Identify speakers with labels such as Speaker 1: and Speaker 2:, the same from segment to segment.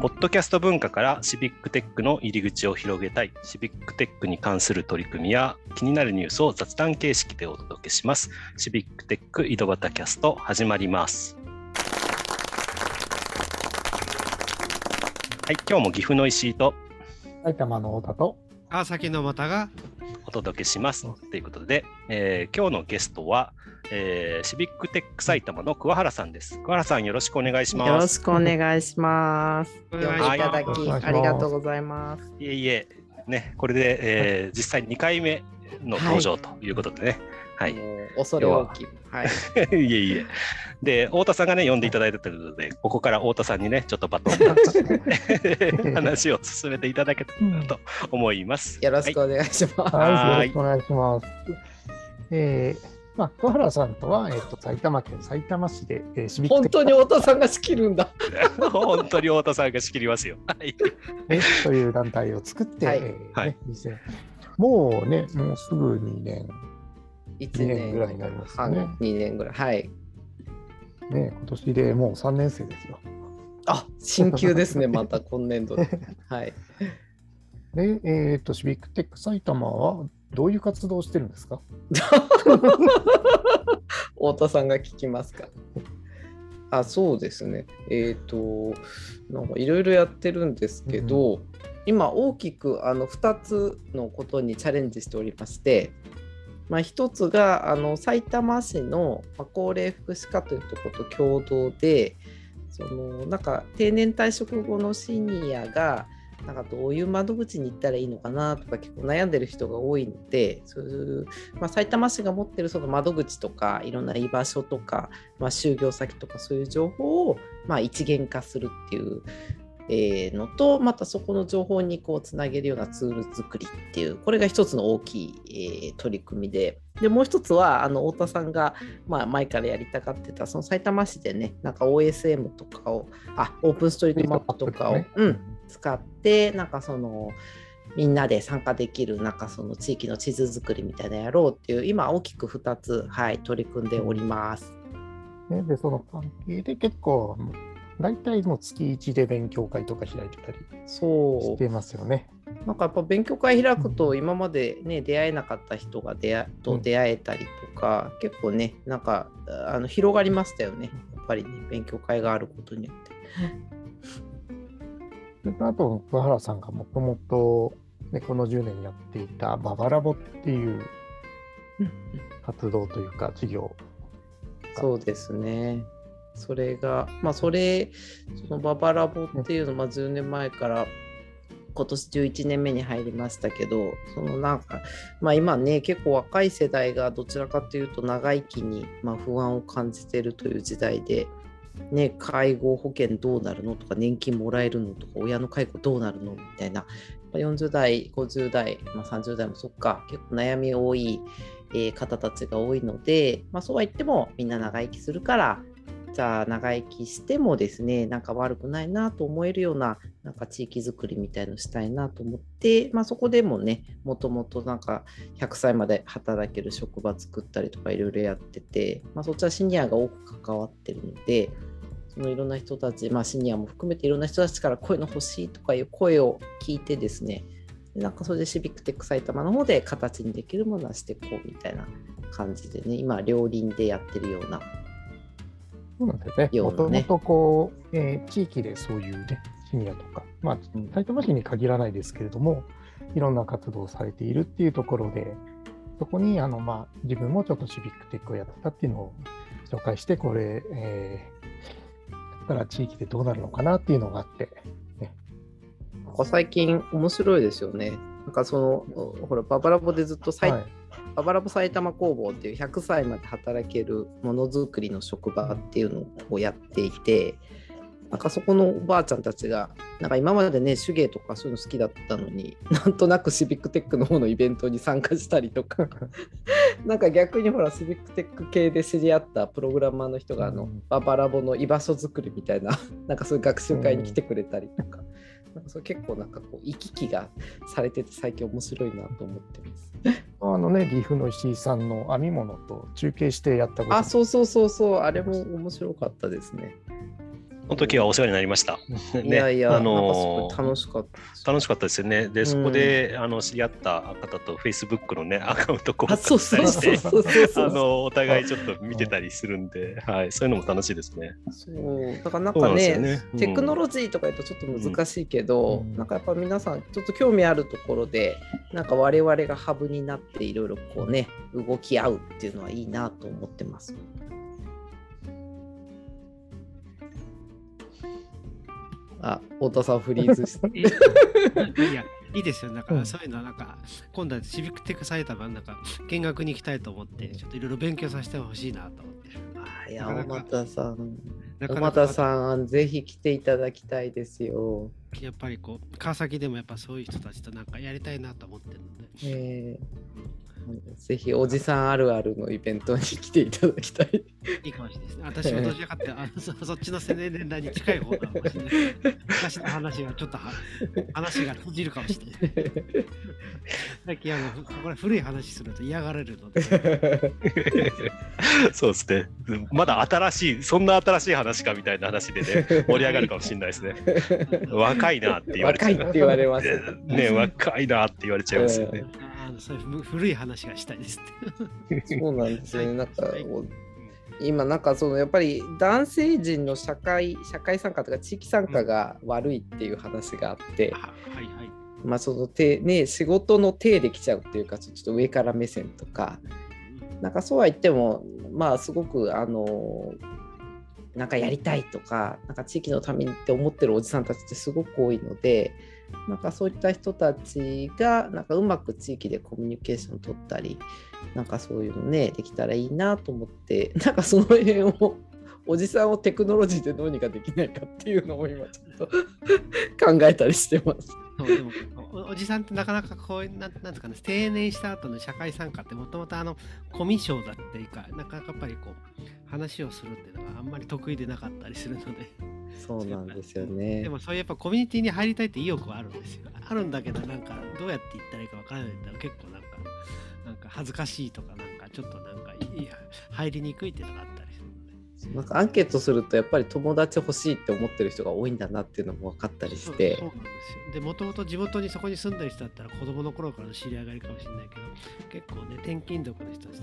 Speaker 1: ポッドキャスト文化からシビックテックの入り口を広げたい、シビックテックに関する取り組みや気になるニュースを雑談形式でお届けします。シビックテック井戸端キャスト始まります。はい、今日も岐阜の石井と
Speaker 2: 埼玉の太田と
Speaker 3: 川崎の又が
Speaker 1: お届けします。ということで、えー今日のゲストは、えーシビックテック埼玉の桑原さんです。桑原さんよろしくお願いし
Speaker 4: よろ
Speaker 1: ます。
Speaker 4: しくお願いします。呼んでいただき
Speaker 2: お願いします
Speaker 4: ありがとうございます。
Speaker 1: いえいえ、ね、これで、えー実際2回目の登場ということでね。はい。
Speaker 4: もう恐れ多き。はい。
Speaker 1: い、えいえ。で、太田さんがね、呼んでいただいたということで、ここから太田さんにね、ちょっとバトンタッチで話を進めていただけたらなと思います。
Speaker 4: よろしくお願いします。
Speaker 2: はい、よろしくお願いします。えー、まあ、小原さんとは、えっ、と、埼玉県埼玉市で、えー、シビック
Speaker 4: 本
Speaker 2: テ
Speaker 4: 当に太田さんが仕切るんだ。
Speaker 1: は い本当に太田さんが仕切りますよ。はい。
Speaker 2: ねという団体を作って、
Speaker 4: はい
Speaker 2: えー
Speaker 1: はい
Speaker 2: ね2000もうね、もうすぐ2年、
Speaker 4: 一
Speaker 2: 二年ぐらいになりますよね
Speaker 4: 半二年ぐらい。はい。
Speaker 2: ね、今年でもう3年生ですよ。
Speaker 4: あ、新旧ですね。また今年度で。はい。
Speaker 2: で、えっ、と、シビックテック埼玉はどういう活動をしてるんですか？
Speaker 4: 太田さんが聞きますか。あ、そうですね。えっ、と、なんかいろいろやってるんですけど、今大きくあの2つのことにチャレンジしておりまして、まあ、1つがあの埼玉市の高齢福祉課というところと共同で、そのなんか定年退職後のシニアがなんかどういう窓口に行ったらいいのかなとか結構悩んでる人が多いのでそういう、まあ、埼玉市が持ってるその窓口とかいろんな居場所とか、まあ、就業先とかそういう情報を、まあ、一元化するっていう、えーのとまたそこの情報にこうつなげるようなツール作りっていうこれが一つの大きい、えー取り組みで。でもう一つはあの太田さんが、まあ、前からやりたがってたその埼玉市でねなんか OSM とかをあオープンストリートマップとかを、
Speaker 2: ね
Speaker 4: うん、使ってなんかそのみんなで参加できるなんかその地域の地図作りみたいなのやろうっていう今大きく2つ、はい、取り組んでおります。
Speaker 2: ね、で、その関係で結構、大体もう月1で勉強会とか開いてたり
Speaker 4: そ
Speaker 2: してますよね。
Speaker 4: うなんかやっぱ勉強会開くと今までね出会えなかった人が出会と出会えたりとか、結構ねなんかあの広がりましたよねやっぱりね勉強会があることによって。
Speaker 2: であと、桑原さんがもともと、ね、この10年やっていたババラボっていう活動というか、事業。
Speaker 4: そうですね。それが、まあ、それ、そのババラボっていうの、まあ、10年前から今年11年目に入りましたけど、そのなんか、まあ、今ね、結構若い世代がどちらかというと長生きに、ま、不安を感じてるという時代で、ね、介護保険どうなるのとか、年金もらえるのとか、親の介護どうなるのみたいな、40代、50代、まあ、30代もそっか、結構悩み多い、え方たちが多いので、まあ、そうは言ってもみんな長生きするからゃあ長生きしてもですねなんか悪くないなと思えるようななんか地域づくりみたいのしたいなと思って、まあ、そこでもねもともとなんか100歳まで働ける職場作ったりとかいろいろやってて、まあ、そっちはシニアが多く関わってるのでそのいろんな人たち、まあ、シニアも含めていろんな人たちからこういうの欲しいとかいう声を聞いてですねなんかそれでシビックテック埼玉の方で形にできるものはしていこうみたいな感じでね今両輪でやってるような
Speaker 2: そうなんですね。もともとこう、えー地域でそういうね、シニアとか、まあ、
Speaker 4: うん
Speaker 2: 埼玉市に限らないですけれども、いろんな活動をされているっていうところで、そこにあの、まあ、自分もちょっとシビックテックをやってたっていうのを紹介して、これ、えー、やったら地域でどうなるのかなっていうのがあって、
Speaker 4: なんか最近面白いですよね。なんかそのほらババラボでずっとさい
Speaker 2: はい、
Speaker 4: ババラボ埼玉工房っていう100歳まで働けるものづくりの職場っていうのをやっていてなんかそこのおばあちゃんたちがなんか今までね手芸とかそういうの好きだったのになんとなくシビックテックの方のイベントに参加したりとか なんか逆にほらシビックテック系で知り合ったプログラマーの人があの、
Speaker 2: うん
Speaker 4: ババラボの居場所作りみたいな なんかそういう学習会に来てくれたりとか。なんかそれ結構なんかこう行き来がされてて最近面白いなと思ってます。
Speaker 2: のね、岐阜の石井さんの編み物と中継してやったこと
Speaker 4: あ、そうそうそうそう、あれも面白かったですね。
Speaker 1: の時はお世話になりました。
Speaker 4: いやいや、
Speaker 1: あの
Speaker 4: 楽しかった。
Speaker 1: 楽しかったですよね。で、
Speaker 4: ん
Speaker 1: そこで、あの知り合った方と Facebook のね、アカウント交換したりして、あのお互いちょっと見てたりするんで、はい、そういうのも楽しいですね。
Speaker 4: そうだからなんかねテクノロジーとか言うとちょっと難しいけど、
Speaker 2: うん
Speaker 4: なんかやっぱ皆さんちょっと興味あるところでなんか我々がハブになっていろいろこうね動き合うっていうのはいいなと思ってます。あ、太田さんフリーズして。
Speaker 3: いいや、いいですよ。なんか、
Speaker 2: うん
Speaker 3: そういうのは、なんか、今度はシビックテック埼玉、なんか、見学に行きたいと思って、ちょっといろいろ勉強させてほしいなと思ってる。
Speaker 4: あいや、
Speaker 3: なかなか
Speaker 4: 小俣さん、小
Speaker 3: なかなか
Speaker 4: 俣さん、ぜひ来ていただきたいですよ。
Speaker 3: やっぱりこう、川崎でもやっぱそういう人たちとなんかやりたいなと思ってるので、
Speaker 4: えーぜひおじさんあるあるのイベントに来ていただきたい。
Speaker 3: いいかもしれないですね。私はどちらかってあのそそっちの青年年代に近い方かもしれない。昔の話はちょっとは話が通じるかもしれない。最近あの、これ古い話すると嫌がられるので、
Speaker 1: そうですね。まだ新しい、そんな新しい話かみたいな話でね、盛り上がるかもしれないですね。若いなって言われちゃう。
Speaker 4: 若いって言われます。
Speaker 1: ね、若いなって言われちゃいますよね。
Speaker 3: そういうふ古い話がしたいですって。
Speaker 4: そうなんですよね。なんか今なんかそのやっぱり男性陣の社会社会参加とか地域参加が悪いっていう話があって、
Speaker 3: あはいはい。
Speaker 4: まあその手ね仕事の手できちゃうっていうかちょっと上から目線とかなんかそうは言ってもまあすごくあのなんかやりたいとかなんか地域のためにって思ってるおじさんたちってすごく多いのでなんかそういった人たちがなんかうまく地域でコミュニケーション取ったりなんかそういうのねできたらいいなと思ってなんかその辺をおじさんをテクノロジーでどうにかできないかっていうのを今ちょっと 考えたりしてます。
Speaker 3: でもおおじさんってなかなかこういうなんなんですかね定年した後の社会参加ってもともとあのコミュ障だっていうかなかなかやっぱりこう話をするっていうのがあんまり得意でなかったりするので。
Speaker 4: そうなんですよね。
Speaker 3: で。もそういうやっぱコミュニティに入りたいって意欲はあるんですよ。あるんだけどなんかどうやって言ったらいいかわからないって結構なんかなんか恥ずかしいとかなんかちょっとなんかいや入りにくいっていうのがあったりするので。
Speaker 4: なんかアンケートするとやっぱり友達欲しいって思ってる人が多いんだなっていうのも分かったりして。
Speaker 3: そうなんですよ。でもともと地元にそこに住んでる人だったら子供の頃からの知り合いがいるかもしれないけど結構ね転勤族の人たち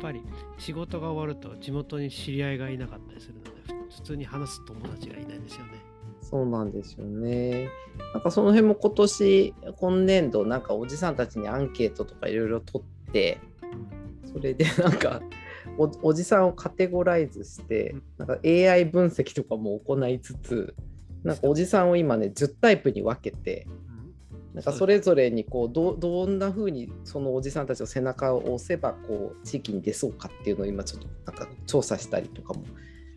Speaker 3: ぱり仕事が終わると地元に知り合いがいなかったりするのでふ普通に話す友達がいないですよね。
Speaker 4: そうなんですよね。なんかその辺も今年今年度なんかおじさんたちにアンケートとかいろいろ取ってそれでなんかおおじさんをカテゴライズしてなんか AI 分析とかも行いつつなんかおじさんを今ね10タイプに分けてなんかそれぞれにこうどどんな風にそのおじさんたちの背中を押せばこう地域に出そうかっていうのを今ちょっとなんか調査したりとかも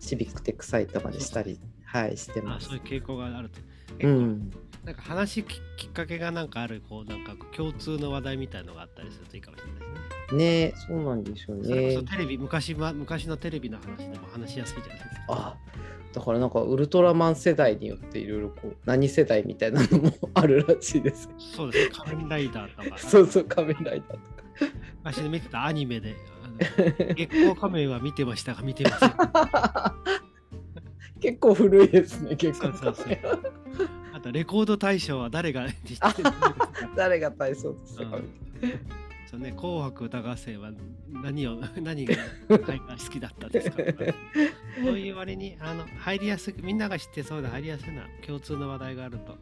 Speaker 4: シビックテック埼玉でしたり、はい、してます
Speaker 3: あそういう。傾向があるって
Speaker 4: うん、
Speaker 3: なんか話ききっかけがなんかあるこうなんか共通の話題みたいのがあったりするといいかもしれないですね。
Speaker 4: ねえそうなんでしょう
Speaker 3: それ
Speaker 4: ね
Speaker 3: こそテレビ昔は昔のテレビの話でも話しやすいじゃないですか。
Speaker 4: あだからなんかウルトラマン世代によっていろいろこう何世代みたいなのもあるらしいです。
Speaker 3: そうですね仮面ライダーとか
Speaker 4: そうそう仮面ライダーとか。
Speaker 3: 昔で見てたアニメで、月光仮面は見てましたが見てません。
Speaker 4: 結構古いですね結構
Speaker 3: そうそうそうあと、レコード大賞は誰が
Speaker 4: 誰が体操ですか、
Speaker 3: うんそうね、紅白歌合戦は何を 何が好きだったですかとか そういう割にあの入りやすくみんなが知ってそうで入りやすいな共通の話題があると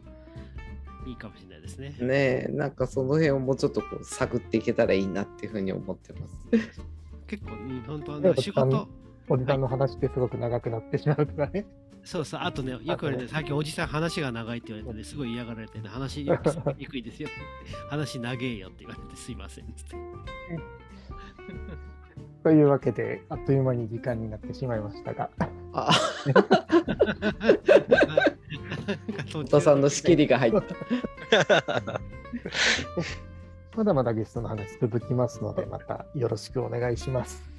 Speaker 3: いいかもしれないですね。
Speaker 4: ねえなんかその辺をもうちょっとこう探っていけたらいいなっていうふうに思ってます。
Speaker 3: 結構、うん、本当の仕事
Speaker 2: おじさんの話ってすごく長くなってしまうからね。
Speaker 3: そうそう、あとね、よく言われて、最近おじさん話が長いって言われて、ね、すごい嫌がられて、ね、話よくにくいですよ。話長えよって言われて、すいません。
Speaker 2: というわけで、あっという間に時間になってしまいましたが、
Speaker 4: あ 太田さんの仕切りが入った。
Speaker 2: まだまだゲストの話続きますので、またよろしくお願いします。